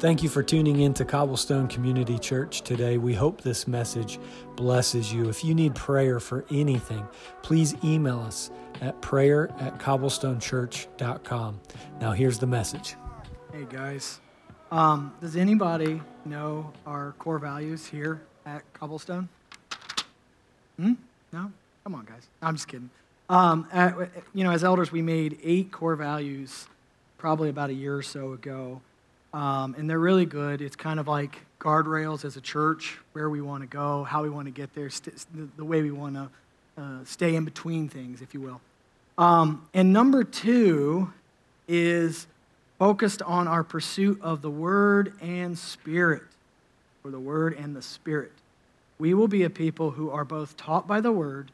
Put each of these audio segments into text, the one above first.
Thank you for tuning in to Cobblestone Community Church today. We hope this message blesses you. If you need prayer for anything, please email us at prayer at cobblestonechurch.com. Now, here's the message. Hey, guys. Um, does anybody know our core values here at Cobblestone? Hmm? No? Come on, guys. I'm just kidding. Um, at, you know, as elders, we made eight core values probably about a year or so ago. Um, and they're really good. It's kind of like guardrails as a church, where we want to go, how we want to get there, st- the way we want to uh, stay in between things, if you will. Um, and number two is focused on our pursuit of the Word and Spirit, or the Word and the Spirit. We will be a people who are both taught by the Word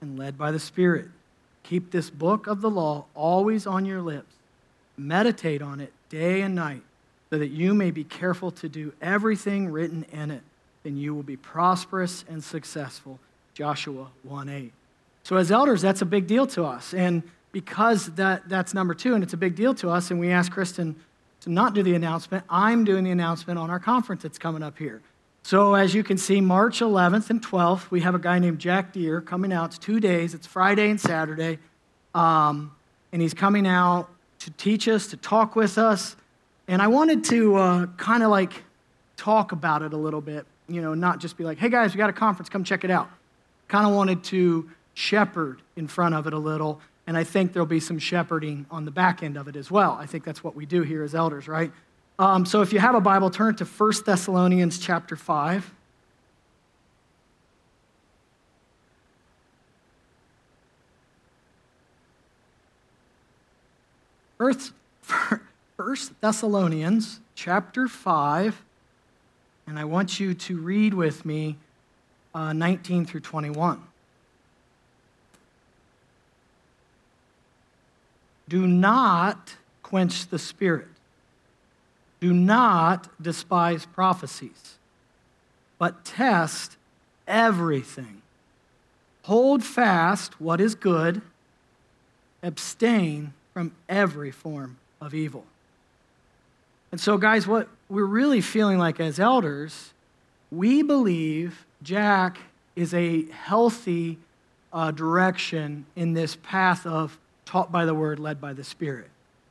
and led by the Spirit. Keep this book of the law always on your lips. Meditate on it day and night so that you may be careful to do everything written in it. Then you will be prosperous and successful. Joshua 1 8. So, as elders, that's a big deal to us. And because that, that's number two, and it's a big deal to us, and we asked Kristen to not do the announcement, I'm doing the announcement on our conference that's coming up here. So, as you can see, March 11th and 12th, we have a guy named Jack Deere coming out. It's two days, it's Friday and Saturday. Um, and he's coming out to teach us, to talk with us. And I wanted to uh, kind of like talk about it a little bit, you know, not just be like, hey guys, we got a conference, come check it out. Kind of wanted to shepherd in front of it a little. And I think there'll be some shepherding on the back end of it as well. I think that's what we do here as elders, right? Um, so if you have a Bible, turn to 1 Thessalonians chapter 5. First, First Thessalonians chapter 5, and I want you to read with me uh, 19 through 21. Do not quench the spirit. Do not despise prophecies, but test everything. Hold fast what is good, abstain from every form of evil. And so, guys, what we're really feeling like as elders, we believe Jack is a healthy uh, direction in this path of taught by the word, led by the Spirit.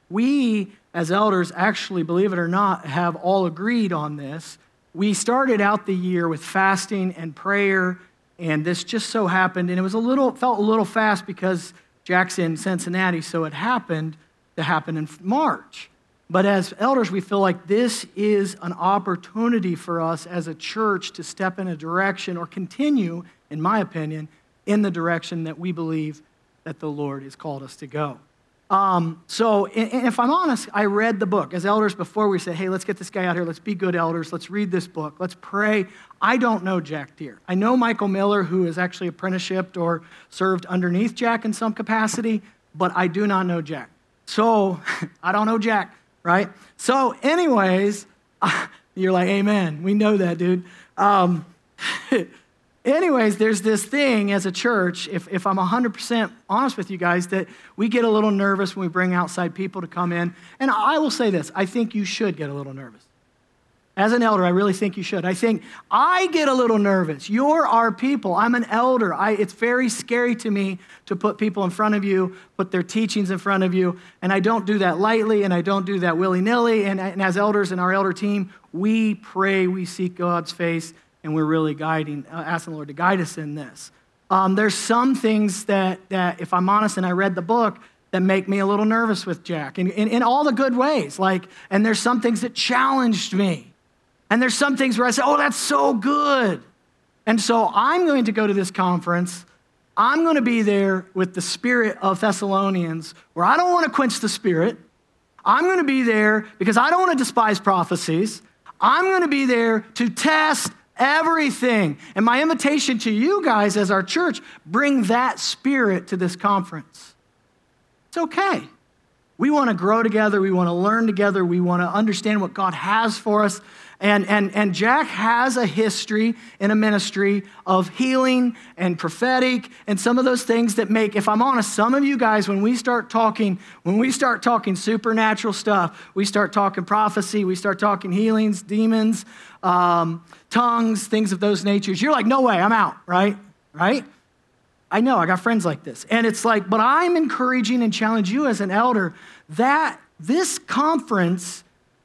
We, as elders, actually, believe it or not, have all agreed on this. We started out the year with fasting and prayer, and this just so happened, and it was a little, felt a little fast because Jack's in Cincinnati, so it happened to happen in March. But as elders, we feel like this is an opportunity for us as a church to step in a direction or continue, in my opinion, in the direction that we believe that the Lord has called us to go. Um, so, if I'm honest, I read the book. As elders, before we said, hey, let's get this guy out here, let's be good elders, let's read this book, let's pray. I don't know Jack Deere. I know Michael Miller, who is actually apprenticeshiped or served underneath Jack in some capacity, but I do not know Jack. So, I don't know Jack right? So, anyways, you're like, Amen. We know that, dude. Um, anyways, there's this thing as a church, if, if I'm 100% honest with you guys, that we get a little nervous when we bring outside people to come in. And I will say this I think you should get a little nervous. As an elder, I really think you should. I think I get a little nervous. You're our people. I'm an elder. I, it's very scary to me to put people in front of you, put their teachings in front of you. And I don't do that lightly and I don't do that willy nilly. And, and as elders in our elder team, we pray, we seek God's face, and we're really guiding, uh, asking the Lord to guide us in this. Um, there's some things that, that, if I'm honest, and I read the book, that make me a little nervous with Jack in, in, in all the good ways. Like, and there's some things that challenged me. And there's some things where I say, oh, that's so good. And so I'm going to go to this conference. I'm going to be there with the spirit of Thessalonians, where I don't want to quench the spirit. I'm going to be there because I don't want to despise prophecies. I'm going to be there to test everything. And my invitation to you guys as our church, bring that spirit to this conference. It's okay. We want to grow together. We want to learn together. We want to understand what God has for us. And, and, and Jack has a history in a ministry of healing and prophetic and some of those things that make, if I'm honest, some of you guys, when we start talking, when we start talking supernatural stuff, we start talking prophecy, we start talking healings, demons, um, tongues, things of those natures, you're like, no way, I'm out, right? Right? I know, I got friends like this. And it's like, but I'm encouraging and challenge you as an elder that this conference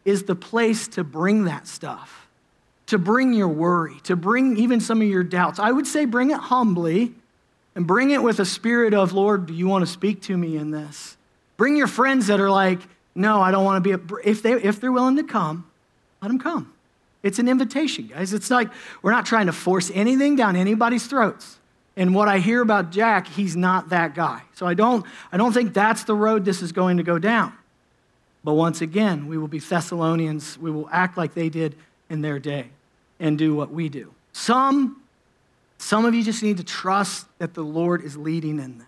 is the place to bring that stuff, to bring your worry, to bring even some of your doubts. I would say bring it humbly and bring it with a spirit of, Lord, do you want to speak to me in this? Bring your friends that are like, no, I don't want to be, a, if, they, if they're willing to come, let them come. It's an invitation, guys. It's like we're not trying to force anything down anybody's throats. And what I hear about Jack, he's not that guy. So I don't, I don't think that's the road this is going to go down. But once again, we will be Thessalonians. We will act like they did in their day and do what we do. Some, some of you just need to trust that the Lord is leading in them.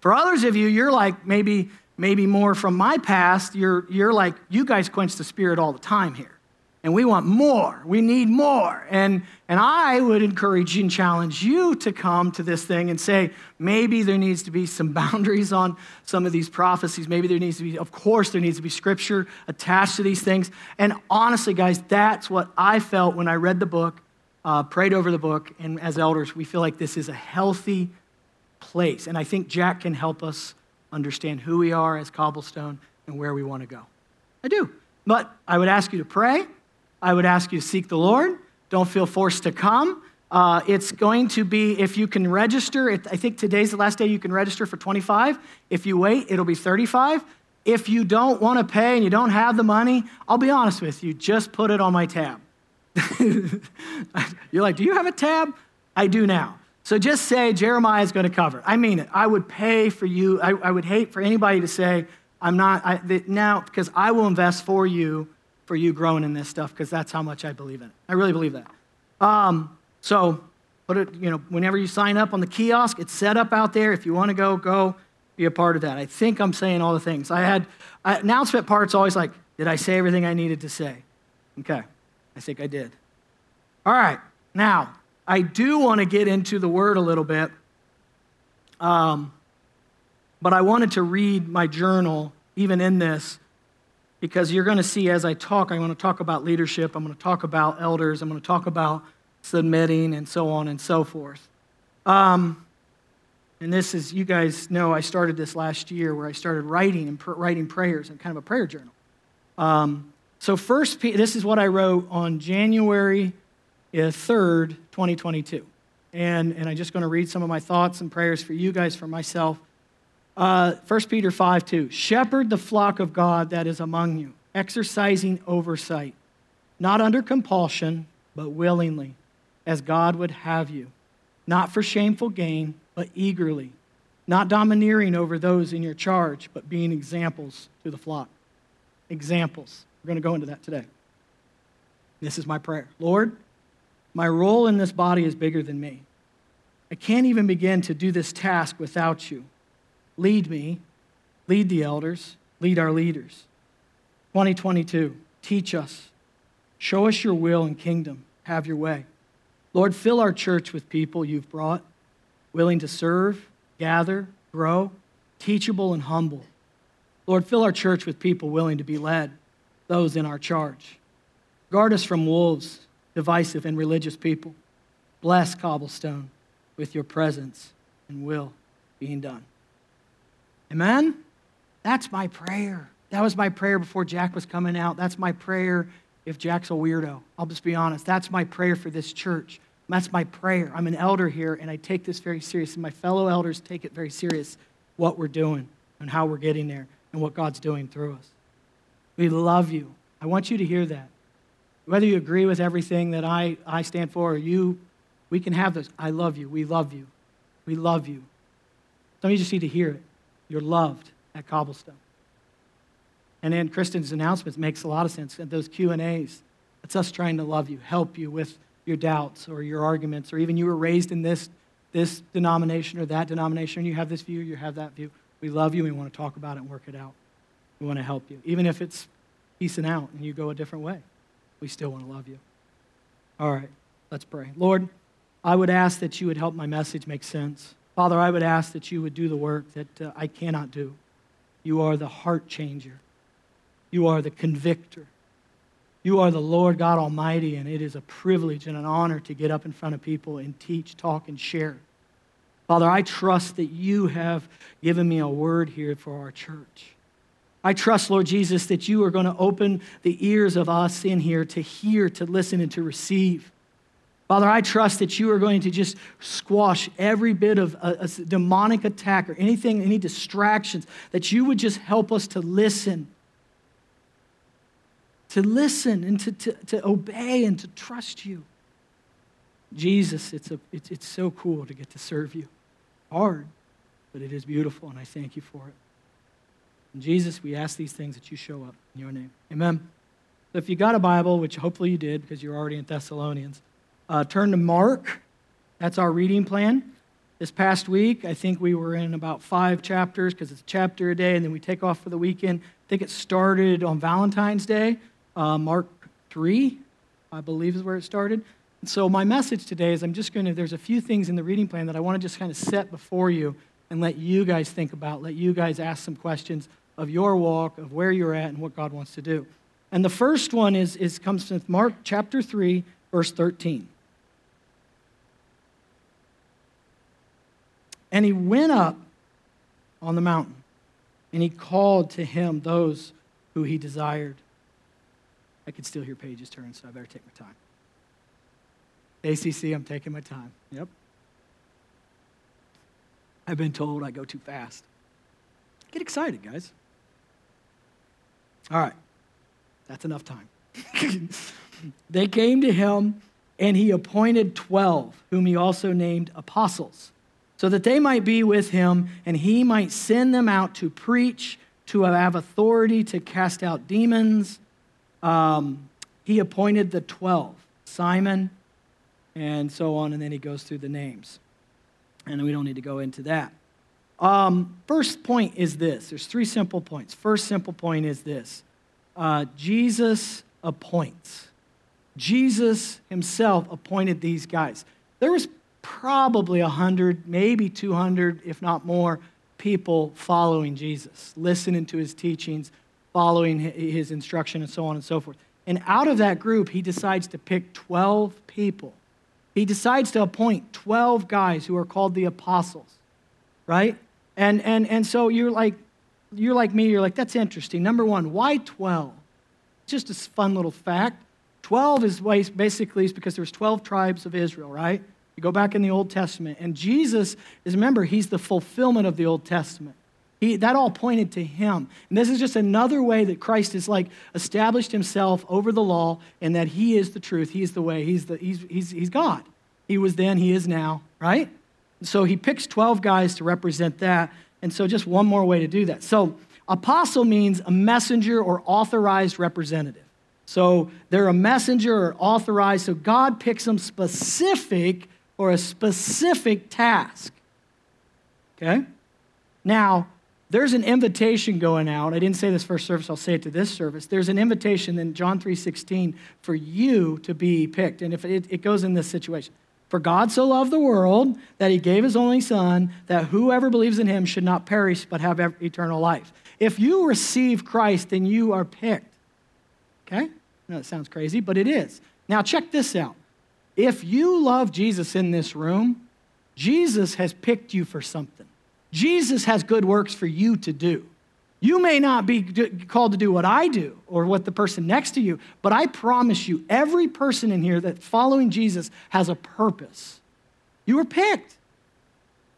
For others of you, you're like maybe, maybe more from my past, you're, you're like, you guys quench the spirit all the time here and we want more. We need more. And, and I would encourage and challenge you to come to this thing and say, maybe there needs to be some boundaries on some of these prophecies. Maybe there needs to be, of course, there needs to be scripture attached to these things. And honestly, guys, that's what I felt when I read the book, uh, prayed over the book, and as elders, we feel like this is a healthy place. And I think Jack can help us understand who we are as Cobblestone and where we want to go. I do. But I would ask you to pray. I would ask you to seek the Lord. Don't feel forced to come. Uh, it's going to be, if you can register, I think today's the last day you can register for 25. If you wait, it'll be 35. If you don't want to pay and you don't have the money, I'll be honest with you, just put it on my tab. You're like, do you have a tab? I do now. So just say Jeremiah is going to cover. I mean it. I would pay for you. I, I would hate for anybody to say, I'm not, I, now, because I will invest for you for you growing in this stuff because that's how much I believe in it. I really believe that. Um, so, put it, you know, whenever you sign up on the kiosk, it's set up out there. If you want to go, go be a part of that. I think I'm saying all the things. I had I, announcement parts always like, did I say everything I needed to say? Okay, I think I did. All right, now I do want to get into the word a little bit, um, but I wanted to read my journal even in this because you're going to see as I talk, I'm going to talk about leadership, I'm going to talk about elders, I'm going to talk about submitting, and so on and so forth. Um, and this is, you guys know, I started this last year where I started writing and pr- writing prayers and kind of a prayer journal. Um, so, first, this is what I wrote on January 3rd, 2022. And, and I'm just going to read some of my thoughts and prayers for you guys, for myself. Uh, 1 Peter 5 2. Shepherd the flock of God that is among you, exercising oversight, not under compulsion, but willingly, as God would have you, not for shameful gain, but eagerly, not domineering over those in your charge, but being examples to the flock. Examples. We're going to go into that today. This is my prayer. Lord, my role in this body is bigger than me. I can't even begin to do this task without you. Lead me, lead the elders, lead our leaders. 2022, teach us, show us your will and kingdom, have your way. Lord, fill our church with people you've brought, willing to serve, gather, grow, teachable, and humble. Lord, fill our church with people willing to be led, those in our charge. Guard us from wolves, divisive and religious people. Bless Cobblestone with your presence and will being done. Amen? That's my prayer. That was my prayer before Jack was coming out. That's my prayer if Jack's a weirdo. I'll just be honest. That's my prayer for this church. That's my prayer. I'm an elder here, and I take this very serious, and my fellow elders take it very serious what we're doing and how we're getting there and what God's doing through us. We love you. I want you to hear that. Whether you agree with everything that I, I stand for or you, we can have this. I love you. We love you. We love you. Some of you just need to hear it. You're loved at Cobblestone. And then Kristen's announcements makes a lot of sense. And those Q and A's, it's us trying to love you, help you with your doubts or your arguments, or even you were raised in this, this denomination or that denomination, and you have this view, you have that view. We love you, we want to talk about it and work it out. We want to help you. Even if it's piecing out and you go a different way, we still want to love you. All right, let's pray. Lord, I would ask that you would help my message make sense. Father, I would ask that you would do the work that uh, I cannot do. You are the heart changer, you are the convictor. You are the Lord God Almighty, and it is a privilege and an honor to get up in front of people and teach, talk, and share. Father, I trust that you have given me a word here for our church. I trust, Lord Jesus, that you are going to open the ears of us in here to hear, to listen, and to receive. Father, I trust that you are going to just squash every bit of a, a, demonic attack or anything, any distractions, that you would just help us to listen, to listen and to, to, to obey and to trust you. Jesus, it's, a, it's, it's so cool to get to serve you. Hard, but it is beautiful, and I thank you for it. And Jesus, we ask these things that you show up in your name. Amen. So if you got a Bible, which hopefully you did because you're already in Thessalonians, uh, turn to Mark. That's our reading plan. This past week, I think we were in about five chapters because it's a chapter a day, and then we take off for the weekend. I think it started on Valentine's Day. Uh, Mark 3, I believe, is where it started. So, my message today is I'm just going to, there's a few things in the reading plan that I want to just kind of set before you and let you guys think about, let you guys ask some questions of your walk, of where you're at, and what God wants to do. And the first one is, is comes from Mark chapter 3, verse 13. And he went up on the mountain, and he called to him those who he desired. I can still hear pages turn, so I better take my time. ACC, I'm taking my time. Yep. I've been told I go too fast. Get excited, guys. All right, that's enough time. they came to him, and he appointed 12, whom he also named apostles, so that they might be with him, and he might send them out to preach, to have authority to cast out demons. Um, he appointed the 12, Simon, and so on, and then he goes through the names. And we don't need to go into that. Um, first point is this there's three simple points. First simple point is this uh, Jesus appoints. Jesus himself appointed these guys. There was probably 100, maybe 200, if not more, people following Jesus, listening to his teachings, following his instruction, and so on and so forth. And out of that group, he decides to pick 12 people. He decides to appoint 12 guys who are called the apostles, right? And, and, and so you're like, you're like me, you're like, that's interesting. Number one, why 12? Just a fun little fact. 12 is basically is because there's 12 tribes of Israel, right? You go back in the Old Testament, and Jesus is, remember, he's the fulfillment of the Old Testament. He, that all pointed to him. And this is just another way that Christ has like established himself over the law and that he is the truth. He is the way. He's, the, he's, he's, he's God. He was then, he is now, right? So he picks 12 guys to represent that. And so just one more way to do that. So apostle means a messenger or authorized representative. So they're a messenger or authorized. So God picks them specific or a specific task. Okay? Now, there's an invitation going out. I didn't say this first service, I'll say it to this service. There's an invitation in John 3:16 for you to be picked. And if it, it goes in this situation. For God so loved the world that he gave his only son that whoever believes in him should not perish but have eternal life. If you receive Christ, then you are picked. Okay? I know it sounds crazy, but it is. Now check this out. If you love Jesus in this room, Jesus has picked you for something. Jesus has good works for you to do. You may not be called to do what I do or what the person next to you, but I promise you, every person in here that following Jesus has a purpose. You were picked.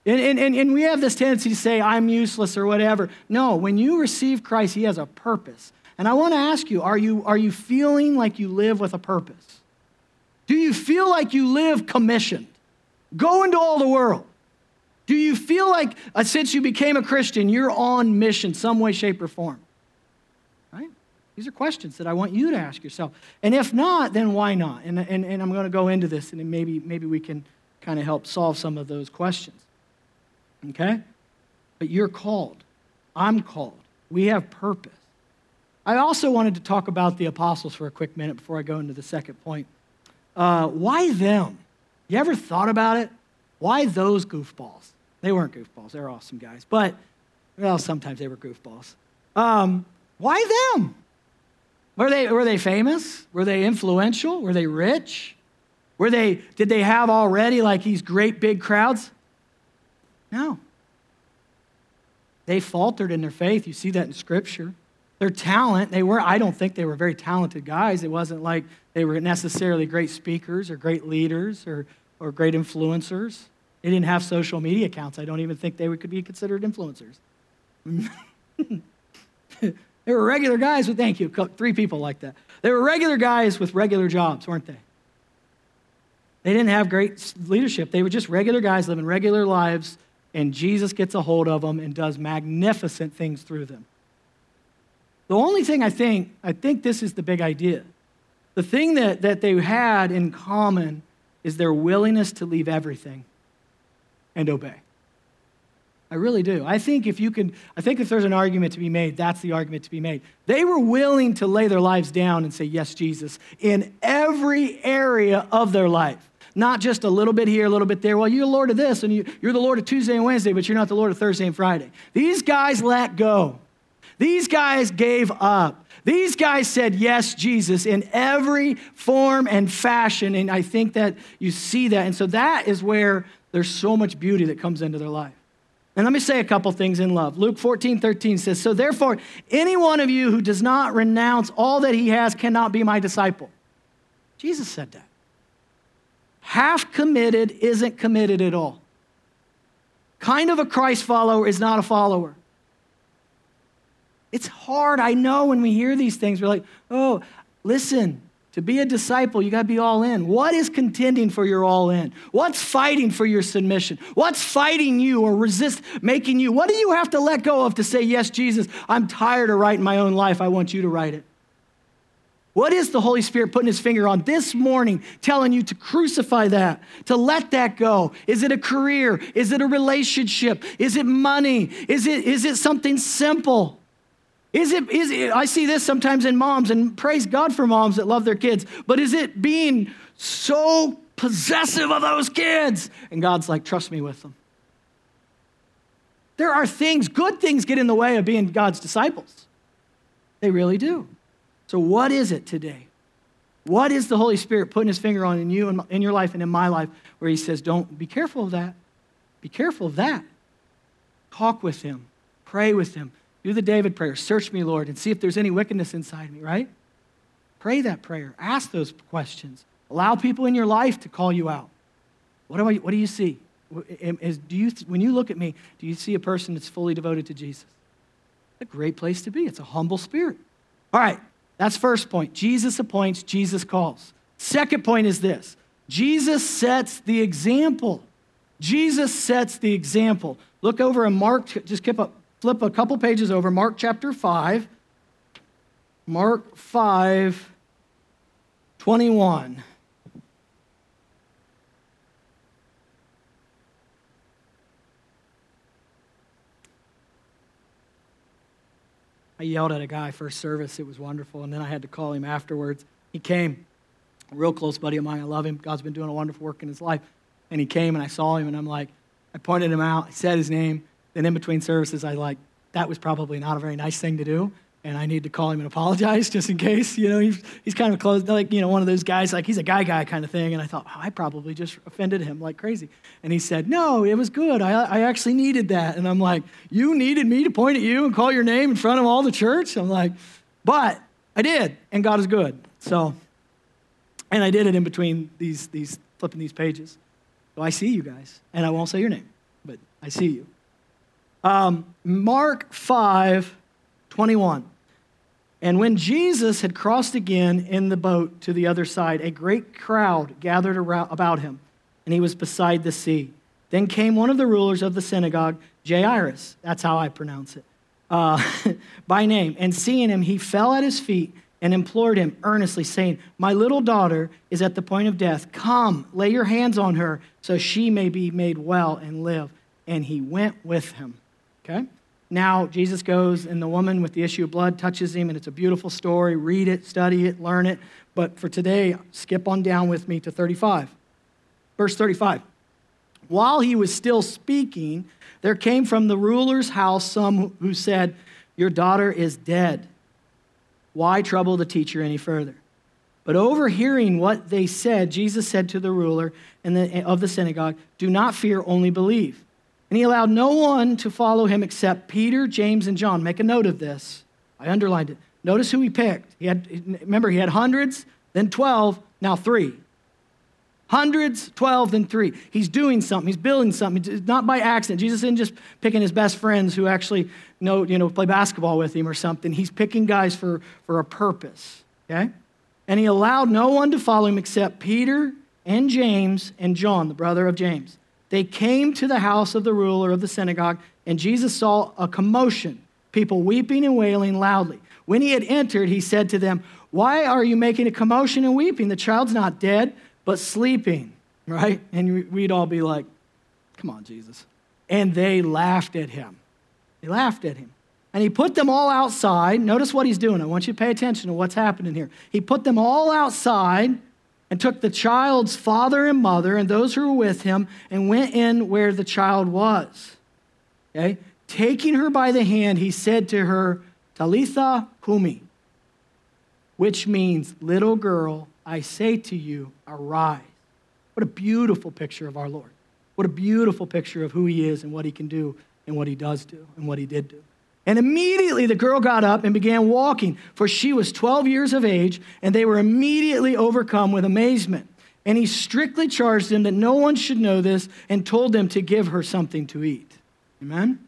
And, and, and we have this tendency to say, I'm useless or whatever. No, when you receive Christ, He has a purpose. And I want to ask you are, you are you feeling like you live with a purpose? Do you feel like you live commissioned? Go into all the world. Do you feel like uh, since you became a Christian, you're on mission some way, shape, or form? Right? These are questions that I want you to ask yourself. And if not, then why not? And, and, and I'm going to go into this, and maybe, maybe we can kind of help solve some of those questions. Okay? But you're called. I'm called. We have purpose. I also wanted to talk about the apostles for a quick minute before I go into the second point. Uh, why them? You ever thought about it? Why those goofballs? They weren't goofballs. They're awesome guys. But, well, sometimes they were goofballs. Um, why them? Were they, were they famous? Were they influential? Were they rich? Were they, did they have already like these great big crowds? No. They faltered in their faith. You see that in Scripture. Their talent, they were, I don't think they were very talented guys. It wasn't like they were necessarily great speakers or great leaders or, or great influencers. They didn't have social media accounts. I don't even think they could be considered influencers. they were regular guys with, thank you, three people like that. They were regular guys with regular jobs, weren't they? They didn't have great leadership. They were just regular guys living regular lives, and Jesus gets a hold of them and does magnificent things through them. The only thing I think, I think this is the big idea. The thing that, that they had in common is their willingness to leave everything and obey. I really do. I think if you can, I think if there's an argument to be made, that's the argument to be made. They were willing to lay their lives down and say, Yes, Jesus, in every area of their life. Not just a little bit here, a little bit there. Well, you're the Lord of this, and you, are the Lord of Tuesday and Wednesday, but you're not the Lord of Thursday and Friday. These guys let go. These guys gave up. These guys said, Yes, Jesus, in every form and fashion. And I think that you see that. And so that is where there's so much beauty that comes into their life. And let me say a couple things in love. Luke 14, 13 says, So therefore, any one of you who does not renounce all that he has cannot be my disciple. Jesus said that. Half committed isn't committed at all. Kind of a Christ follower is not a follower. It's hard, I know, when we hear these things. We're like, oh, listen, to be a disciple, you got to be all in. What is contending for your all in? What's fighting for your submission? What's fighting you or resist making you? What do you have to let go of to say, Yes, Jesus, I'm tired of writing my own life. I want you to write it. What is the Holy Spirit putting his finger on this morning, telling you to crucify that, to let that go? Is it a career? Is it a relationship? Is it money? Is it, is it something simple? Is it, is it, I see this sometimes in moms, and praise God for moms that love their kids, but is it being so possessive of those kids? And God's like, trust me with them. There are things, good things get in the way of being God's disciples. They really do. So, what is it today? What is the Holy Spirit putting his finger on in you and in your life and in my life where he says, don't be careful of that? Be careful of that. Talk with him, pray with him, do the David prayer Search me, Lord, and see if there's any wickedness inside me, right? Pray that prayer. Ask those questions. Allow people in your life to call you out. What do, I, what do you see? Is, do you, when you look at me, do you see a person that's fully devoted to Jesus? A great place to be. It's a humble spirit. All right, that's first point. Jesus appoints, Jesus calls. Second point is this Jesus sets the example. Jesus sets the example. Look over in Mark, just keep up, flip a couple pages over, Mark chapter 5. Mark 5, 21. I yelled at a guy first service. It was wonderful. And then I had to call him afterwards. He came, a real close buddy of mine. I love him. God's been doing a wonderful work in his life. And he came and I saw him and I'm like, I pointed him out. I said his name. Then in between services, I like, that was probably not a very nice thing to do. And I need to call him and apologize just in case. You know, he's, he's kind of close, like, you know, one of those guys, like he's a guy guy kind of thing. And I thought, oh, I probably just offended him like crazy. And he said, no, it was good. I, I actually needed that. And I'm like, you needed me to point at you and call your name in front of all the church? I'm like, but I did. And God is good. So, and I did it in between these, these flipping these pages. So I see you guys. And I won't say your name, but I see you. Um, Mark 5 21. And when Jesus had crossed again in the boat to the other side, a great crowd gathered around, about him, and he was beside the sea. Then came one of the rulers of the synagogue, Jairus, that's how I pronounce it, uh, by name. And seeing him, he fell at his feet and implored him earnestly, saying, My little daughter is at the point of death. Come, lay your hands on her, so she may be made well and live. And he went with him. Okay? now Jesus goes, and the woman with the issue of blood touches him, and it's a beautiful story. Read it, study it, learn it. But for today, skip on down with me to 35. Verse 35. While he was still speaking, there came from the ruler's house some who said, Your daughter is dead. Why trouble the teacher any further? But overhearing what they said, Jesus said to the ruler of the synagogue, Do not fear, only believe. And he allowed no one to follow him except Peter, James, and John. Make a note of this. I underlined it. Notice who he picked. He had, remember, he had hundreds, then 12, now three. Hundreds, 12, then three. He's doing something. He's building something. It's not by accident. Jesus isn't just picking his best friends who actually know, you know, play basketball with him or something. He's picking guys for, for a purpose, okay? And he allowed no one to follow him except Peter and James and John, the brother of James. They came to the house of the ruler of the synagogue, and Jesus saw a commotion, people weeping and wailing loudly. When he had entered, he said to them, Why are you making a commotion and weeping? The child's not dead, but sleeping, right? And we'd all be like, Come on, Jesus. And they laughed at him. They laughed at him. And he put them all outside. Notice what he's doing. I want you to pay attention to what's happening here. He put them all outside and took the child's father and mother and those who were with him and went in where the child was. Okay? Taking her by the hand, he said to her, Talitha Kumi, which means, little girl, I say to you, arise. What a beautiful picture of our Lord. What a beautiful picture of who he is and what he can do and what he does do and what he did do. And immediately the girl got up and began walking, for she was 12 years of age, and they were immediately overcome with amazement. And he strictly charged them that no one should know this and told them to give her something to eat. Amen?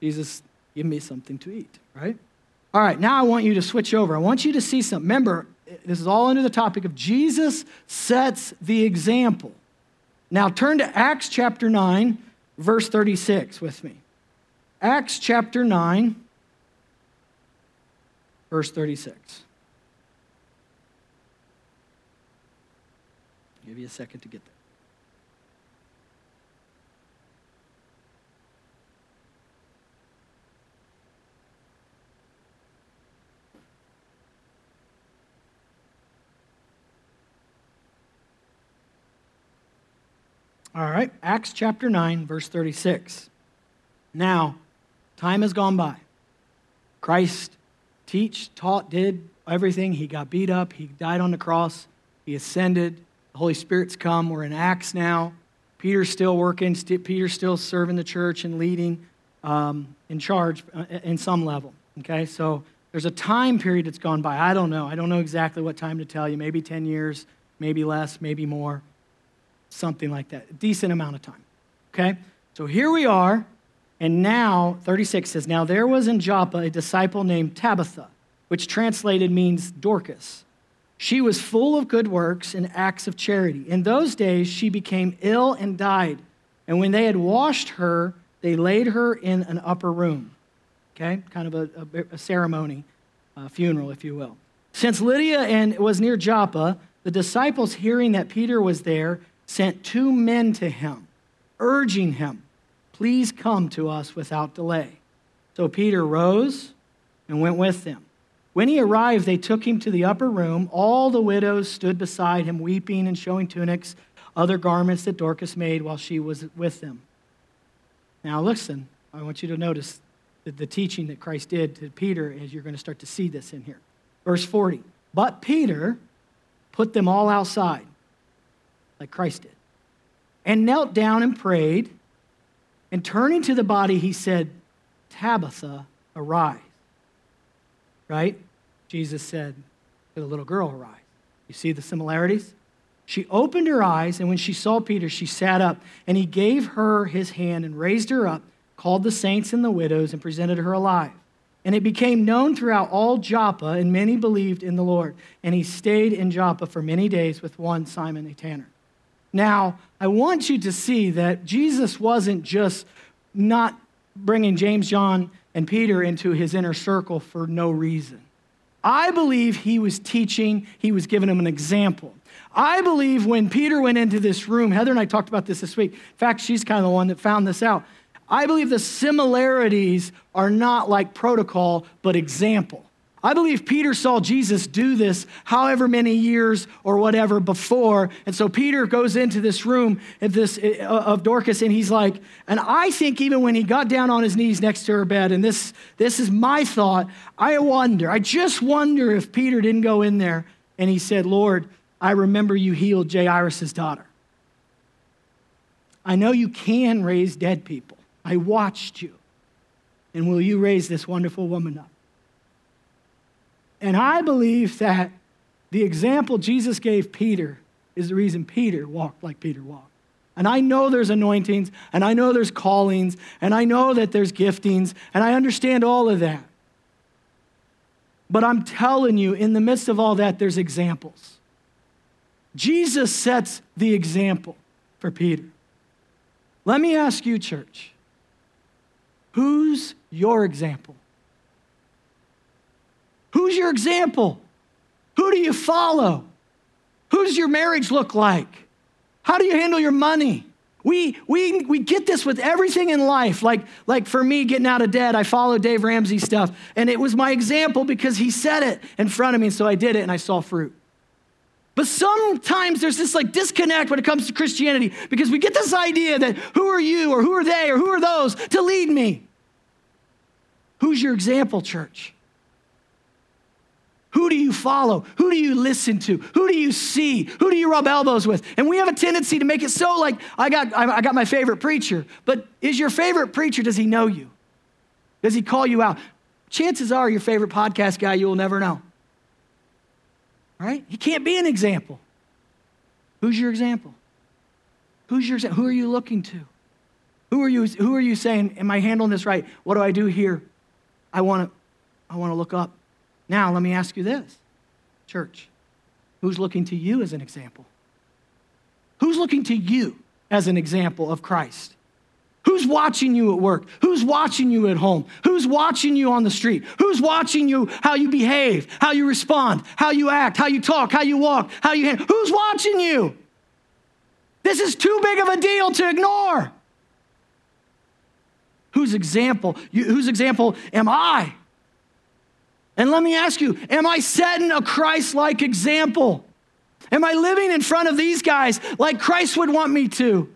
Jesus, give me something to eat, right? All right, now I want you to switch over. I want you to see something. Remember, this is all under the topic of Jesus sets the example. Now turn to Acts chapter 9, verse 36 with me. Acts chapter 9, verse 36. I'll give you a second to get there. All right, Acts chapter 9, verse 36. Now, Time has gone by. Christ teach, taught, did everything. He got beat up. He died on the cross. He ascended. The Holy Spirit's come. We're in Acts now. Peter's still working. Peter's still serving the church and leading um, in charge uh, in some level. Okay, so there's a time period that's gone by. I don't know. I don't know exactly what time to tell you. Maybe 10 years, maybe less, maybe more. Something like that. A decent amount of time. Okay, so here we are and now, 36 says, Now there was in Joppa a disciple named Tabitha, which translated means Dorcas. She was full of good works and acts of charity. In those days, she became ill and died. And when they had washed her, they laid her in an upper room. Okay, kind of a, a, a ceremony, a funeral, if you will. Since Lydia and was near Joppa, the disciples, hearing that Peter was there, sent two men to him, urging him Please come to us without delay. So Peter rose and went with them. When he arrived, they took him to the upper room. All the widows stood beside him, weeping and showing tunics, other garments that Dorcas made while she was with them. Now, listen, I want you to notice the, the teaching that Christ did to Peter as you're going to start to see this in here. Verse 40 But Peter put them all outside, like Christ did, and knelt down and prayed. And turning to the body, he said, Tabitha, arise. Right? Jesus said to the little girl, arise. You see the similarities? She opened her eyes, and when she saw Peter, she sat up, and he gave her his hand and raised her up, called the saints and the widows, and presented her alive. And it became known throughout all Joppa, and many believed in the Lord. And he stayed in Joppa for many days with one Simon a tanner. Now, I want you to see that Jesus wasn't just not bringing James, John, and Peter into his inner circle for no reason. I believe he was teaching, he was giving them an example. I believe when Peter went into this room, Heather and I talked about this this week. In fact, she's kind of the one that found this out. I believe the similarities are not like protocol, but example. I believe Peter saw Jesus do this however many years or whatever before. And so Peter goes into this room of, this, uh, of Dorcas and he's like, and I think even when he got down on his knees next to her bed, and this, this is my thought, I wonder, I just wonder if Peter didn't go in there and he said, Lord, I remember you healed Jairus' daughter. I know you can raise dead people. I watched you. And will you raise this wonderful woman up? And I believe that the example Jesus gave Peter is the reason Peter walked like Peter walked. And I know there's anointings, and I know there's callings, and I know that there's giftings, and I understand all of that. But I'm telling you, in the midst of all that, there's examples. Jesus sets the example for Peter. Let me ask you, church, who's your example? Who's your example? Who do you follow? Who does your marriage look like? How do you handle your money? We, we, we get this with everything in life. Like, like for me, getting out of debt, I follow Dave Ramsey stuff. And it was my example because he said it in front of me. And so I did it and I saw fruit. But sometimes there's this like disconnect when it comes to Christianity because we get this idea that who are you or who are they or who are those to lead me? Who's your example, church? Who do you follow? Who do you listen to? Who do you see? Who do you rub elbows with? And we have a tendency to make it so like I got I got my favorite preacher. But is your favorite preacher does he know you? Does he call you out? Chances are your favorite podcast guy you will never know. Right? He can't be an example. Who's your example? Who's your who are you looking to? Who are you who are you saying am I handling this right? What do I do here? I want to I want to look up. Now, let me ask you this church, who's looking to you as an example? Who's looking to you as an example of Christ? Who's watching you at work? Who's watching you at home? Who's watching you on the street? Who's watching you how you behave, how you respond, how you act, how you talk, how you walk, how you handle? Who's watching you? This is too big of a deal to ignore. Whose example? You, whose example am I? And let me ask you Am I setting a Christ like example? Am I living in front of these guys like Christ would want me to?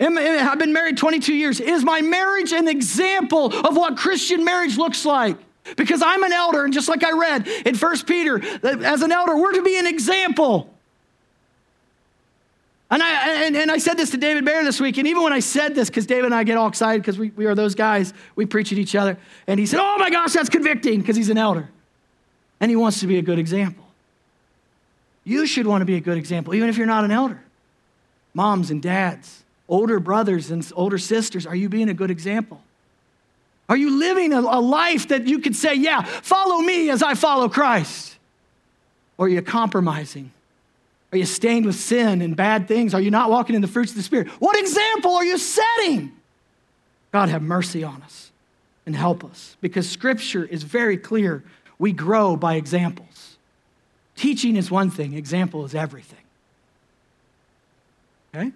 Am, I've been married 22 years. Is my marriage an example of what Christian marriage looks like? Because I'm an elder, and just like I read in First Peter, as an elder, we're to be an example. And I, and, and I said this to David Bear this week, and even when I said this, because David and I get all excited because we, we are those guys, we preach at each other, and he said, Oh my gosh, that's convicting because he's an elder. And he wants to be a good example. You should want to be a good example, even if you're not an elder. Moms and dads, older brothers and older sisters, are you being a good example? Are you living a, a life that you could say, Yeah, follow me as I follow Christ? Or are you compromising? Are you stained with sin and bad things? Are you not walking in the fruits of the Spirit? What example are you setting? God, have mercy on us and help us because Scripture is very clear. We grow by examples. Teaching is one thing, example is everything. Okay?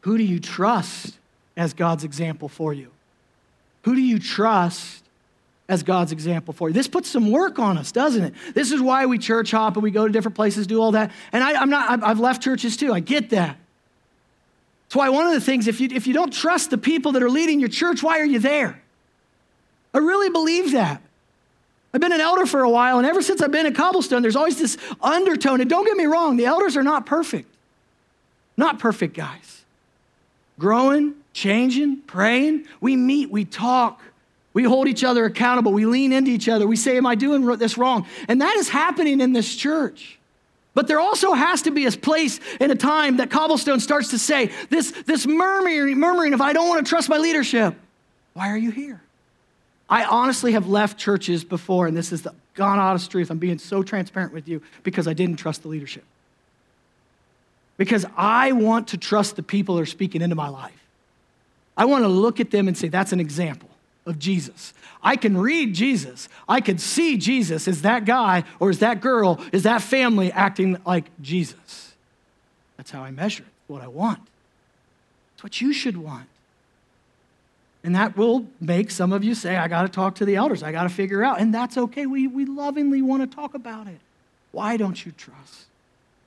Who do you trust as God's example for you? Who do you trust as God's example for you. This puts some work on us, doesn't it? This is why we church hop and we go to different places, do all that. And I, am not, I've left churches too. I get that. That's why one of the things, if you, if you don't trust the people that are leading your church, why are you there? I really believe that. I've been an elder for a while, and ever since I've been at Cobblestone, there's always this undertone. And don't get me wrong, the elders are not perfect. Not perfect guys. Growing, changing, praying. We meet, we talk. We hold each other accountable. We lean into each other. We say, Am I doing this wrong? And that is happening in this church. But there also has to be a place and a time that Cobblestone starts to say, This, this murmuring, murmuring, if I don't want to trust my leadership, why are you here? I honestly have left churches before, and this is the gone honest truth. I'm being so transparent with you because I didn't trust the leadership. Because I want to trust the people that are speaking into my life. I want to look at them and say, That's an example of Jesus. I can read Jesus. I can see Jesus. Is that guy or is that girl, is that family acting like Jesus? That's how I measure it, what I want. It's what you should want. And that will make some of you say, I got to talk to the elders. I got to figure out. And that's okay. We, we lovingly want to talk about it. Why don't you trust?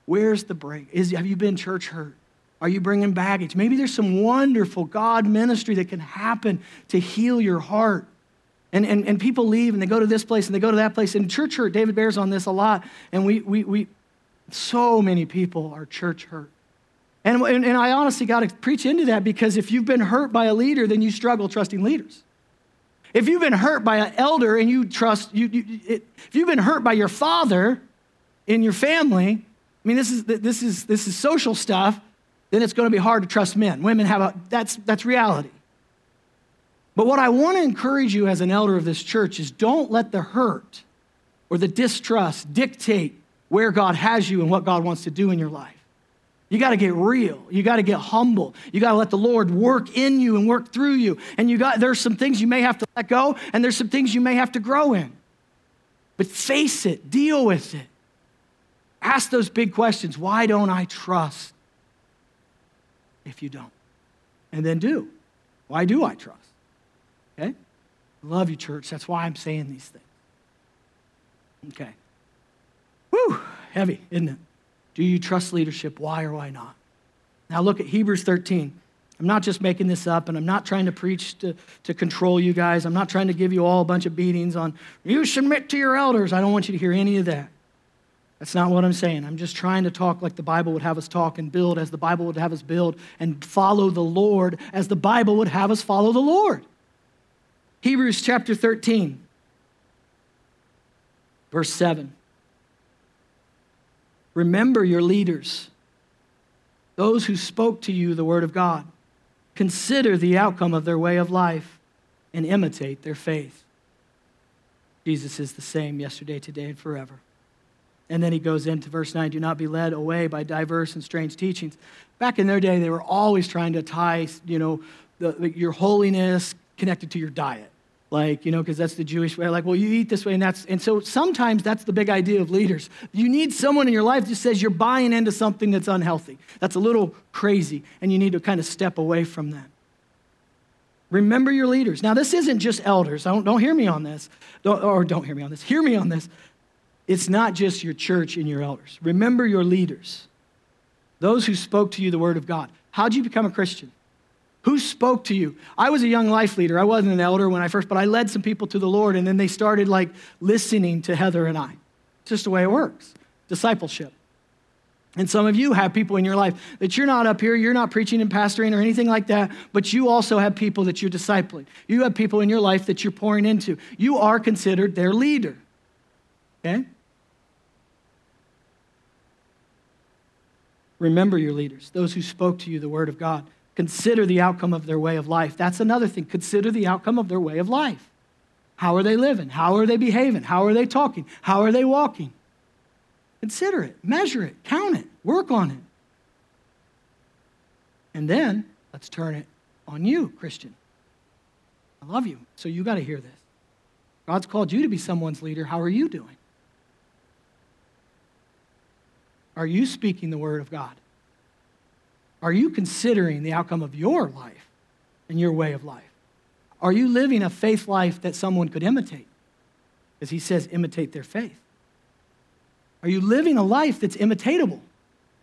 Where's the break? Is, have you been church hurt? Are you bringing baggage? Maybe there's some wonderful God ministry that can happen to heal your heart. And, and, and people leave and they go to this place and they go to that place. And church hurt, David bears on this a lot. And we, we, we so many people are church hurt. And, and, and I honestly got to preach into that because if you've been hurt by a leader, then you struggle trusting leaders. If you've been hurt by an elder and you trust, you, you it, if you've been hurt by your father in your family, I mean, this is, this is, this is social stuff, then it's going to be hard to trust men. Women have a, that's, that's reality. But what I want to encourage you as an elder of this church is don't let the hurt or the distrust dictate where God has you and what God wants to do in your life. You got to get real. You got to get humble. You got to let the Lord work in you and work through you. And you got there's some things you may have to let go and there's some things you may have to grow in. But face it, deal with it. Ask those big questions. Why don't I trust? If you don't. And then do. Why do I trust? Okay? I Love you, church. That's why I'm saying these things. Okay. Whew, heavy, isn't it? Do you trust leadership? Why or why not? Now look at Hebrews 13. I'm not just making this up, and I'm not trying to preach to, to control you guys. I'm not trying to give you all a bunch of beatings on, you submit to your elders. I don't want you to hear any of that. That's not what I'm saying. I'm just trying to talk like the Bible would have us talk and build as the Bible would have us build and follow the Lord as the Bible would have us follow the Lord. Hebrews chapter 13, verse 7. Remember your leaders, those who spoke to you the word of God. Consider the outcome of their way of life and imitate their faith. Jesus is the same yesterday, today, and forever. And then he goes into verse 9 do not be led away by diverse and strange teachings. Back in their day, they were always trying to tie, you know, the, the, your holiness connected to your diet. Like you know because that's the jewish way like well you eat this way and that's and so sometimes that's the big idea of leaders. You need someone in your life that says you're buying into something that's unhealthy. That's a little crazy and you need to kind of step away from that. Remember your leaders. Now this isn't just elders. Don't, don't hear me on this. Don't, or don't hear me on this. Hear me on this it's not just your church and your elders remember your leaders those who spoke to you the word of god how'd you become a christian who spoke to you? I was a young life leader. I wasn't an elder when I first, but I led some people to the Lord, and then they started like listening to Heather and I. It's just the way it works discipleship. And some of you have people in your life that you're not up here, you're not preaching and pastoring or anything like that, but you also have people that you're discipling. You have people in your life that you're pouring into. You are considered their leader. Okay? Remember your leaders, those who spoke to you the word of God. Consider the outcome of their way of life. That's another thing. Consider the outcome of their way of life. How are they living? How are they behaving? How are they talking? How are they walking? Consider it, measure it, count it, work on it. And then let's turn it on you, Christian. I love you, so you got to hear this. God's called you to be someone's leader. How are you doing? Are you speaking the word of God? Are you considering the outcome of your life and your way of life? Are you living a faith life that someone could imitate? As he says, imitate their faith. Are you living a life that's imitatable?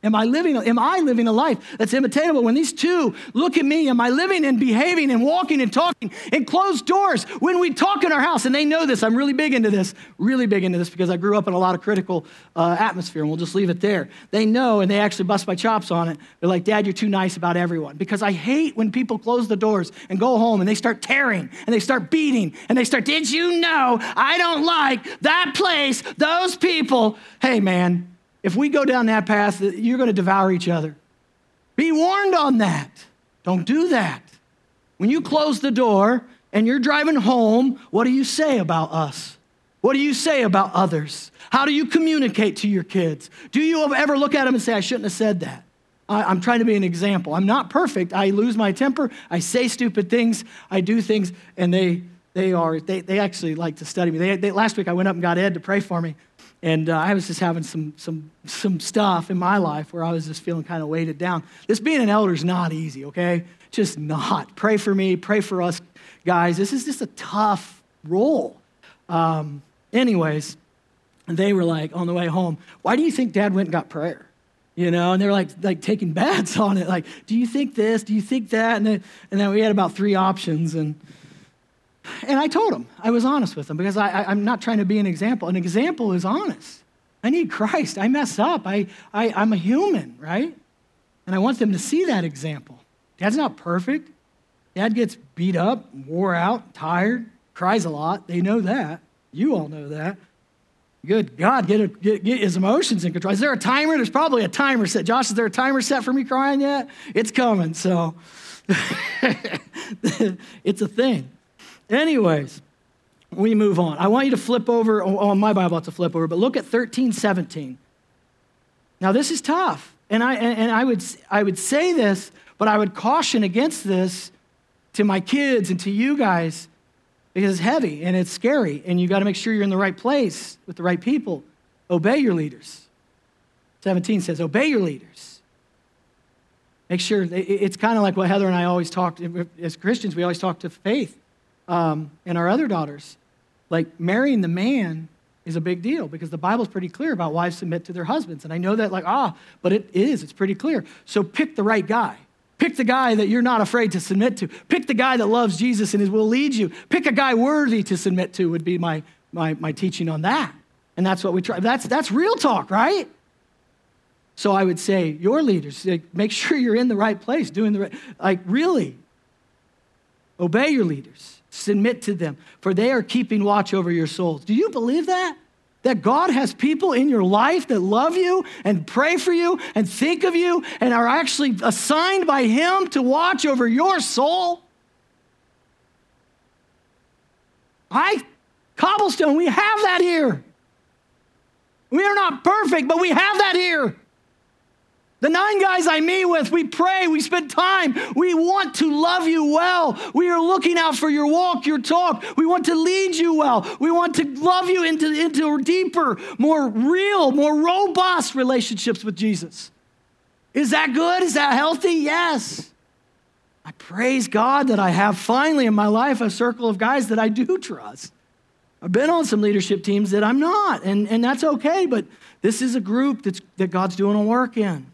Am I living, am I living a life that's imitatable? When these two look at me, am I living and behaving and walking and talking in closed doors? When we talk in our house, and they know this, I'm really big into this, really big into this because I grew up in a lot of critical uh, atmosphere, and we'll just leave it there. They know, and they actually bust my chops on it. They're like, Dad, you're too nice about everyone. Because I hate when people close the doors and go home and they start tearing and they start beating and they start, Did you know I don't like that place, those people? Hey, man, if we go down that path, you're going to devour each other. Be warned on that. Don't do that. When you close the door and you're driving home, what do you say about us? What do you say about others? How do you communicate to your kids? Do you ever look at them and say, I shouldn't have said that? I, am trying to be an example. I'm not perfect. I lose my temper. I say stupid things. I do things, and they, they are, they, they actually like to study me. They, they, last week I went up and got Ed to pray for me And uh, I was just having some, some, some stuff in my life where I was just feeling kind of weighted down. This being an elder is not easy, okay? Just not. Pray for me, pray for us guys. This is just a tough role. Um, anyways, they were like on the way home, why do you think dad went and got prayer? You know, and they're like, like taking bets on it. Like, do you think this? Do you think that? And then, and then we had about three options. And, and I told them, I was honest with them because I, I'm not trying to be an example. An example is honest. I need Christ. I mess up. I, I, I'm a human, right? And I want them to see that example. Dad's not perfect. Dad gets beat up, wore out, tired, cries a lot. They know that. You all know that. Good God, get, a, get, get, his emotions in control. Is there a timer? There's probably a timer set. Josh, is there a timer set for me crying yet? It's coming, so it's a thing. Anyways, we move on. I want you to flip over, on oh, my Bible, to flip over, but look at 13, 17. Now, this is tough. And I, and I, would, I would say this, but I would caution against this to my kids and to you guys because it's heavy and it's scary, and you got to make sure you're in the right place with the right people. Obey your leaders. 17 says, Obey your leaders. Make sure, it's kind of like what Heather and I always talk, as Christians, we always talk to faith um, and our other daughters. Like marrying the man is a big deal because the Bible's pretty clear about wives submit to their husbands. And I know that, like, ah, but it is, it's pretty clear. So pick the right guy. Pick the guy that you're not afraid to submit to. Pick the guy that loves Jesus and will lead you. Pick a guy worthy to submit to, would be my, my, my teaching on that. And that's what we try. That's, that's real talk, right? So I would say, your leaders, make sure you're in the right place, doing the right, like, really, obey your leaders, submit to them, for they are keeping watch over your souls. Do you believe that? That God has people in your life that love you and pray for you and think of you and are actually assigned by Him to watch over your soul. I, Cobblestone, we have that here. We are not perfect, but we have that here. The nine guys I meet with, we pray, we spend time. We want to love you well. We are looking out for your walk, your talk. We want to lead you well. We want to love you into, into deeper, more real, more robust relationships with Jesus. Is that good? Is that healthy? Yes. I praise God that I have finally in my life a circle of guys that I do trust. I've been on some leadership teams that I'm not, and, and that's okay, but this is a group that's, that God's doing a work in.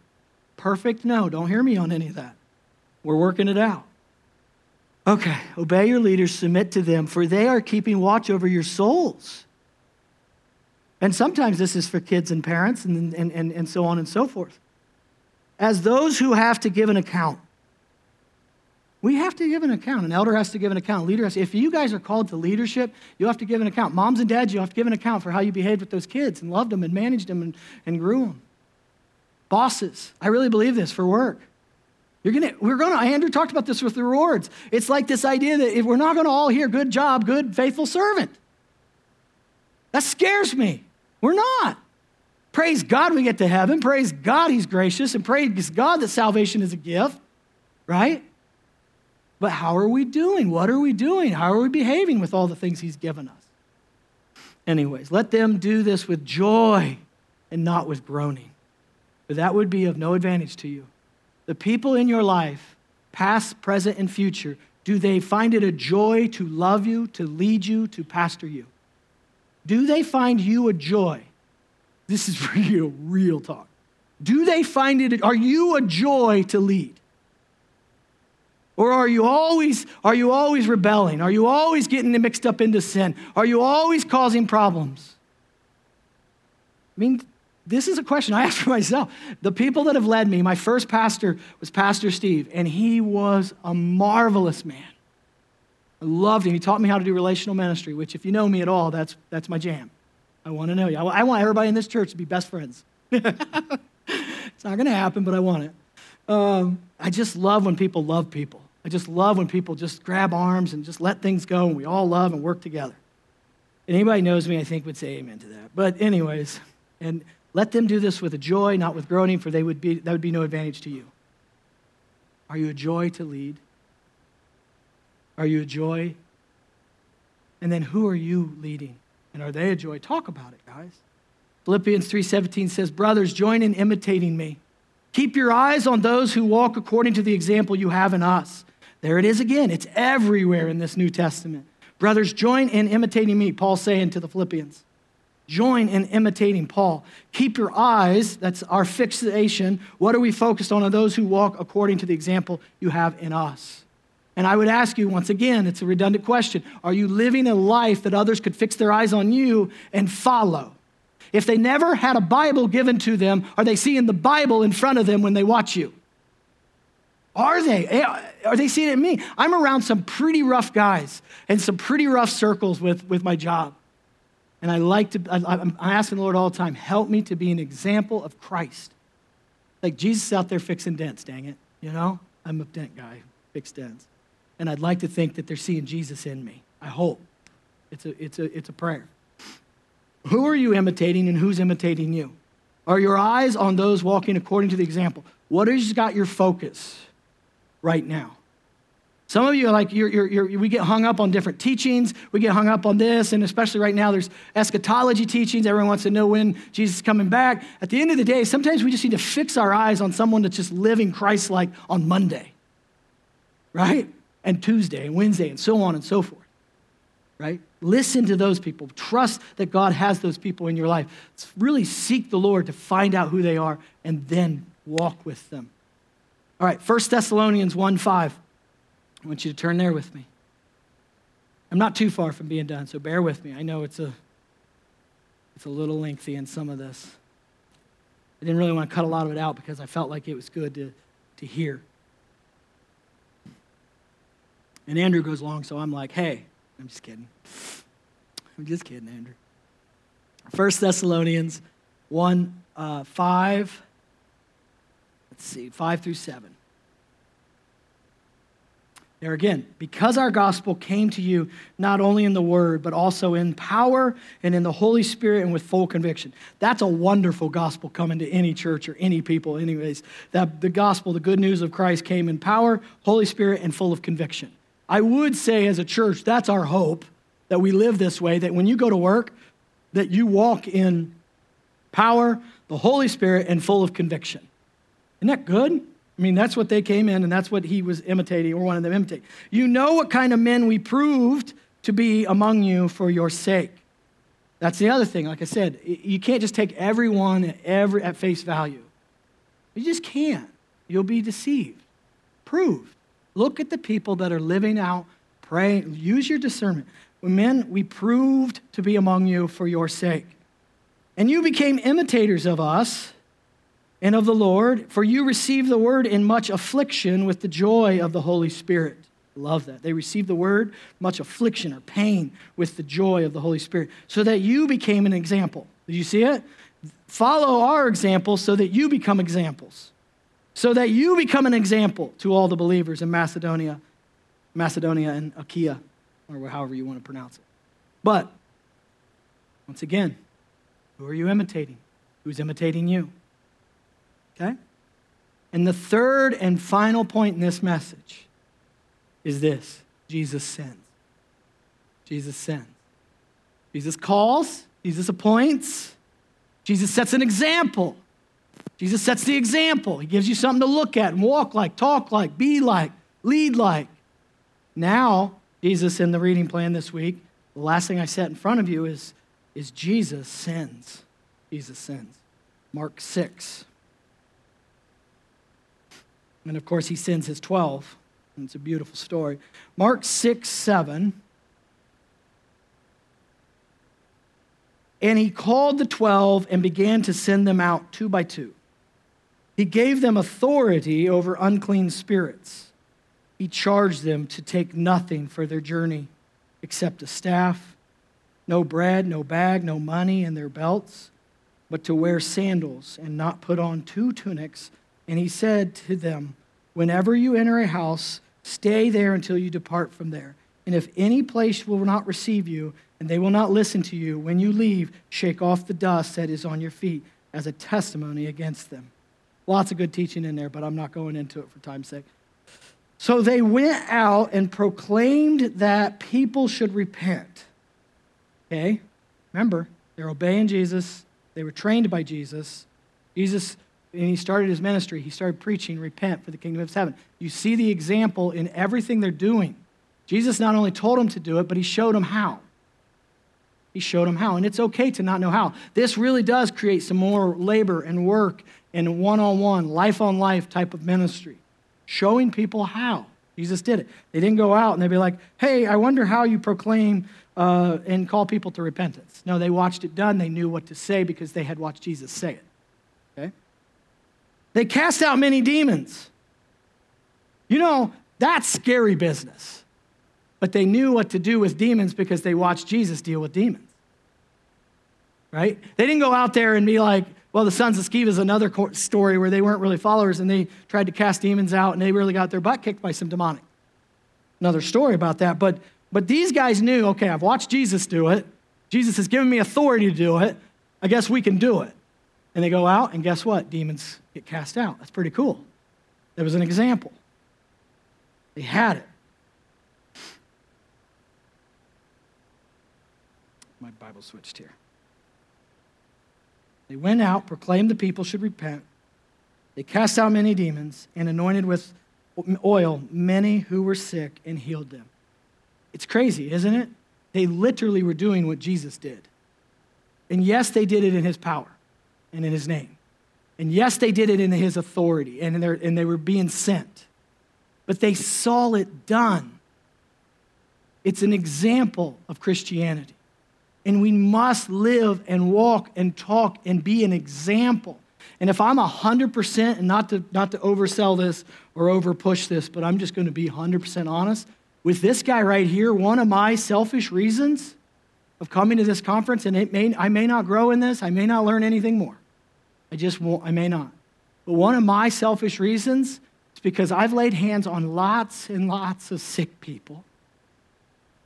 Perfect? No, don't hear me on any of that. We're working it out. Okay, obey your leaders, submit to them, for they are keeping watch over your souls. And sometimes this is for kids and parents and, and, and, and so on and so forth. As those who have to give an account. We have to give an account. An elder has to give an account. Leader has, if you guys are called to leadership, you have to give an account. Moms and dads, you have to give an account for how you behaved with those kids and loved them and managed them and, and grew them. Bosses, I really believe this for work. You're gonna, we're gonna, Andrew talked about this with the rewards. It's like this idea that if we're not gonna all hear good job, good, faithful servant. That scares me. We're not. Praise God we get to heaven. Praise God he's gracious. And praise God that salvation is a gift, right? But how are we doing? What are we doing? How are we behaving with all the things he's given us? Anyways, let them do this with joy and not with groaning but that would be of no advantage to you. The people in your life, past, present, and future, do they find it a joy to love you, to lead you, to pastor you? Do they find you a joy? This is real, real talk. Do they find it, are you a joy to lead? Or are you always, are you always rebelling? Are you always getting mixed up into sin? Are you always causing problems? I mean, this is a question I ask for myself. The people that have led me, my first pastor was Pastor Steve, and he was a marvelous man. I loved him. He taught me how to do relational ministry, which, if you know me at all, that's, that's my jam. I want to know you. I want everybody in this church to be best friends. it's not going to happen, but I want it. Um, I just love when people love people. I just love when people just grab arms and just let things go and we all love and work together. And anybody knows me, I think, would say amen to that. But, anyways, and let them do this with a joy, not with groaning, for they would be, that would be no advantage to you. Are you a joy to lead? Are you a joy? And then who are you leading? And are they a joy? Talk about it, guys. Philippians 3:17 says, "Brothers, join in imitating me. Keep your eyes on those who walk according to the example you have in us." There it is again. It's everywhere in this New Testament. Brothers, join in imitating me, Paul's saying to the Philippians. Join in imitating Paul. Keep your eyes, that's our fixation. What are we focused on? Are those who walk according to the example you have in us. And I would ask you once again, it's a redundant question. Are you living a life that others could fix their eyes on you and follow? If they never had a Bible given to them, are they seeing the Bible in front of them when they watch you? Are they? Are they seeing it in me? I'm around some pretty rough guys and some pretty rough circles with, with my job. And I like to, I, I'm asking the Lord all the time, help me to be an example of Christ. Like Jesus out there fixing dents, dang it. You know, I'm a dent guy, fix dents. And I'd like to think that they're seeing Jesus in me. I hope. It's a, it's a, it's a prayer. Who are you imitating and who's imitating you? Are your eyes on those walking according to the example? What has got your focus right now? Some of you are like, you're, you're, you're, we get hung up on different teachings. We get hung up on this, and especially right now, there's eschatology teachings. Everyone wants to know when Jesus is coming back. At the end of the day, sometimes we just need to fix our eyes on someone that's just living Christ like on Monday, right? And Tuesday, and Wednesday, and so on and so forth, right? Listen to those people. Trust that God has those people in your life. Really seek the Lord to find out who they are and then walk with them. All right, 1 Thessalonians 1 5. I want you to turn there with me. I'm not too far from being done, so bear with me. I know it's a, it's a little lengthy in some of this. I didn't really want to cut a lot of it out because I felt like it was good to, to hear. And Andrew goes along, so I'm like, hey, I'm just kidding. I'm just kidding, Andrew. First Thessalonians 1 uh, 5, let's see, 5 through 7. There again, because our gospel came to you not only in the word, but also in power and in the Holy Spirit and with full conviction. That's a wonderful gospel coming to any church or any people, anyways. That the gospel, the good news of Christ, came in power, Holy Spirit, and full of conviction. I would say as a church, that's our hope that we live this way, that when you go to work, that you walk in power, the Holy Spirit, and full of conviction. Isn't that good? I mean, that's what they came in, and that's what he was imitating, or wanted them to imitate. You know what kind of men we proved to be among you for your sake. That's the other thing. Like I said, you can't just take everyone at, every, at face value. You just can't. You'll be deceived. Proved. Look at the people that are living out, praying. Use your discernment. Men, we proved to be among you for your sake. And you became imitators of us and of the Lord, for you received the word in much affliction with the joy of the Holy Spirit. Love that. They received the word, much affliction or pain with the joy of the Holy Spirit, so that you became an example. Did you see it? Follow our example so that you become examples. So that you become an example to all the believers in Macedonia, Macedonia and Achaia, or however you want to pronounce it. But, once again, who are you imitating? Who's imitating you? Okay? And the third and final point in this message is this Jesus sends. Jesus sends. Jesus calls, Jesus appoints, Jesus sets an example. Jesus sets the example. He gives you something to look at and walk like, talk like, be like, lead like. Now, Jesus in the reading plan this week, the last thing I set in front of you is, is Jesus sends. Jesus sends. Mark 6. And of course, he sends his 12. And it's a beautiful story. Mark 6, 7. And he called the 12 and began to send them out two by two. He gave them authority over unclean spirits. He charged them to take nothing for their journey except a staff, no bread, no bag, no money in their belts, but to wear sandals and not put on two tunics and he said to them, Whenever you enter a house, stay there until you depart from there. And if any place will not receive you, and they will not listen to you, when you leave, shake off the dust that is on your feet as a testimony against them. Lots of good teaching in there, but I'm not going into it for time's sake. So they went out and proclaimed that people should repent. Okay? Remember, they're obeying Jesus, They were trained by Jesus. Jesus, and he started his ministry, he started preaching, repent for the kingdom of heaven. You see the example in everything they're doing. Jesus not only told them to do it, but he showed them how. He showed them how. And it's okay to not know how. This really does create some more labor and work and one on one, life on life type of ministry, showing people how. Jesus did it. They didn't go out and they'd be like, hey, I wonder how you proclaim uh, and call people to repentance. No, they watched it done. They knew what to say because they had watched Jesus say it. They cast out many demons. You know, that's scary business. But they knew what to do with demons because they watched Jesus deal with demons. Right? They didn't go out there and be like, well, the sons of Sceva is another story where they weren't really followers and they tried to cast demons out and they really got their butt kicked by some demonic. Another story about that. But, but these guys knew okay, I've watched Jesus do it. Jesus has given me authority to do it. I guess we can do it. And they go out, and guess what? Demons get cast out. That's pretty cool. There was an example. They had it. My Bible switched here. They went out, proclaimed the people should repent. They cast out many demons and anointed with oil many who were sick and healed them. It's crazy, isn't it? They literally were doing what Jesus did. And yes, they did it in his power and in his name. And yes, they did it in his authority and, and they were being sent. But they saw it done. It's an example of Christianity. And we must live and walk and talk and be an example. And if I'm 100%, and not to, not to oversell this or overpush this, but I'm just going to be 100% honest, with this guy right here, one of my selfish reasons of coming to this conference, and it may, I may not grow in this, I may not learn anything more. I just won't, I may not. But one of my selfish reasons is because I've laid hands on lots and lots of sick people,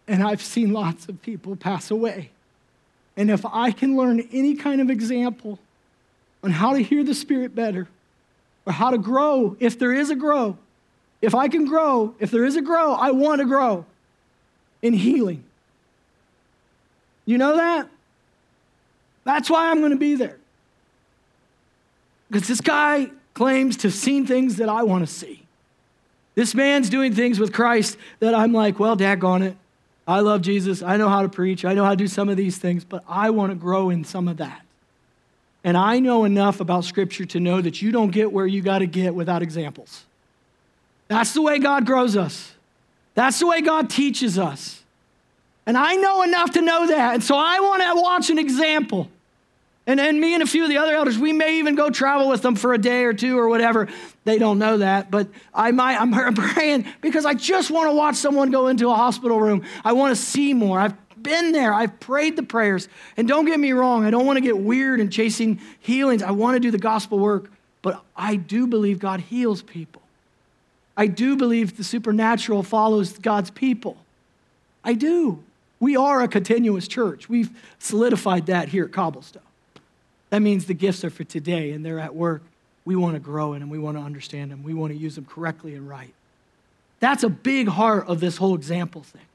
and I've seen lots of people pass away. And if I can learn any kind of example on how to hear the Spirit better, or how to grow, if there is a grow, if I can grow, if there is a grow, I want to grow in healing. You know that? That's why I'm going to be there. Because this guy claims to have seen things that I want to see. This man's doing things with Christ that I'm like, well, daggone it. I love Jesus. I know how to preach. I know how to do some of these things, but I want to grow in some of that. And I know enough about Scripture to know that you don't get where you got to get without examples. That's the way God grows us, that's the way God teaches us. And I know enough to know that. And so I want to watch an example. And then me and a few of the other elders, we may even go travel with them for a day or two or whatever. They don't know that, but I might, I'm praying because I just want to watch someone go into a hospital room. I want to see more. I've been there. I've prayed the prayers. And don't get me wrong, I don't want to get weird and chasing healings. I want to do the gospel work, but I do believe God heals people. I do believe the supernatural follows God's people. I do. We are a continuous church. We've solidified that here at Cobblestone. That means the gifts are for today and they're at work. We want to grow in them. We want to understand them. We want to use them correctly and right. That's a big heart of this whole example thing.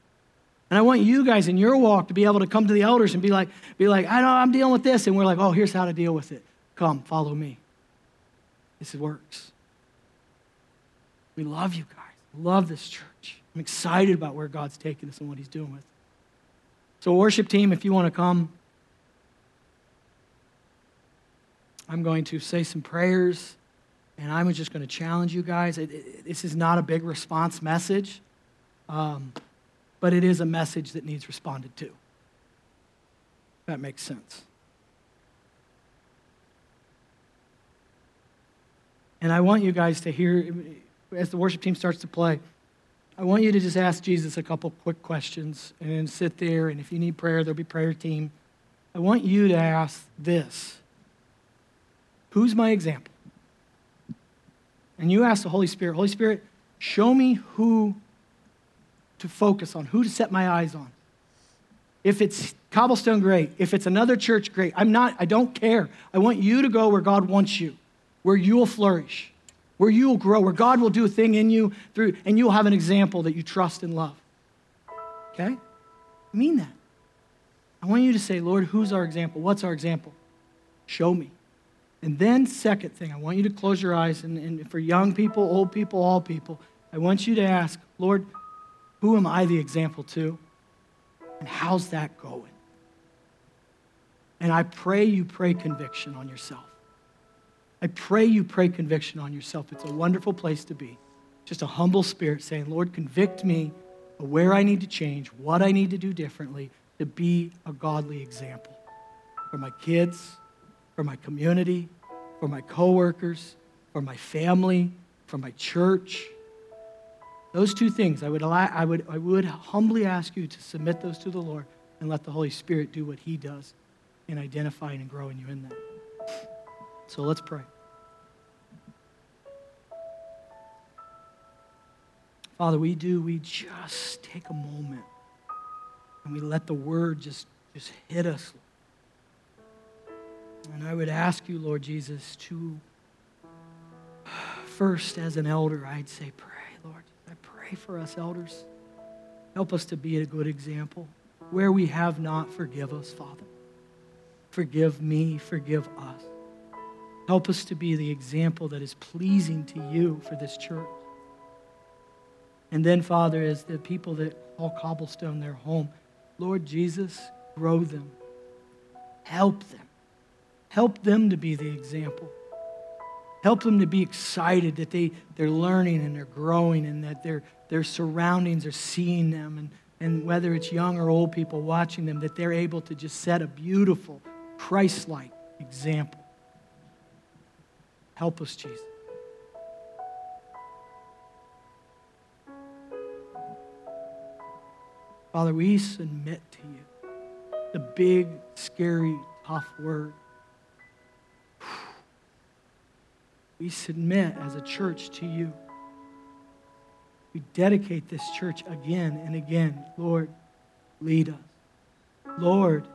And I want you guys in your walk to be able to come to the elders and be like, be like, I know I'm dealing with this. And we're like, oh, here's how to deal with it. Come, follow me. This works. We love you guys. Love this church. I'm excited about where God's taking us and what He's doing with it. So, worship team, if you want to come, I'm going to say some prayers, and I'm just going to challenge you guys. It, it, this is not a big response message, um, but it is a message that needs responded to. That makes sense. And I want you guys to hear, as the worship team starts to play, I want you to just ask Jesus a couple quick questions and then sit there. And if you need prayer, there'll be prayer team. I want you to ask this Who's my example? And you ask the Holy Spirit, Holy Spirit, show me who to focus on, who to set my eyes on. If it's cobblestone, great. If it's another church, great. I'm not, I don't care. I want you to go where God wants you, where you'll flourish, where you'll grow, where God will do a thing in you through, and you'll have an example that you trust and love. Okay? I mean that. I want you to say, Lord, who's our example? What's our example? Show me. And then, second thing, I want you to close your eyes, and, and for young people, old people, all people, I want you to ask, Lord, who am I the example to? And how's that going? And I pray you pray conviction on yourself. I pray you pray conviction on yourself. It's a wonderful place to be. Just a humble spirit saying, Lord, convict me of where I need to change, what I need to do differently to be a godly example for my kids, for my community, for my coworkers, for my family, for my church. Those two things, I would, I, would, I would humbly ask you to submit those to the Lord and let the Holy Spirit do what He does in identifying and growing you in that. So let's pray. Father, we do, we just take a moment and we let the word just, just hit us. And I would ask you, Lord Jesus, to uh, first, as an elder, I'd say, pray, Lord. I pray for us elders. Help us to be a good example. Where we have not, forgive us, Father. Forgive me, forgive us. Help us to be the example that is pleasing to you for this church. And then, Father, as the people that call Cobblestone their home, Lord Jesus, grow them. Help them. Help them to be the example. Help them to be excited that they, they're learning and they're growing and that their, their surroundings are seeing them. And, and whether it's young or old people watching them, that they're able to just set a beautiful, Christ like example. Help us, Jesus. Father, we submit to you the big, scary, tough word. We submit as a church to you. We dedicate this church again and again. Lord, lead us. Lord,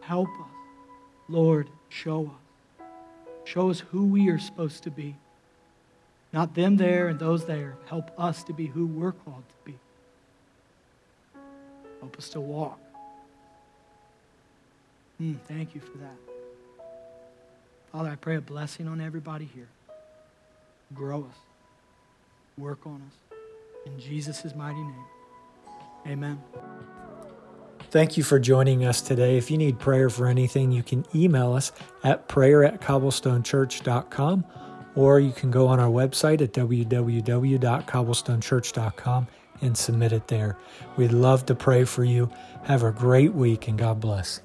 help us. Lord, show us. Show us who we are supposed to be. Not them there and those there. Help us to be who we're called to be. Help us to walk. Mm, thank you for that. Father, I pray a blessing on everybody here. Grow us. Work on us. In Jesus' mighty name. Amen. Thank you for joining us today. If you need prayer for anything, you can email us at prayer at cobblestonechurch.com or you can go on our website at www.cobblestonechurch.com and submit it there. We'd love to pray for you. Have a great week and God bless.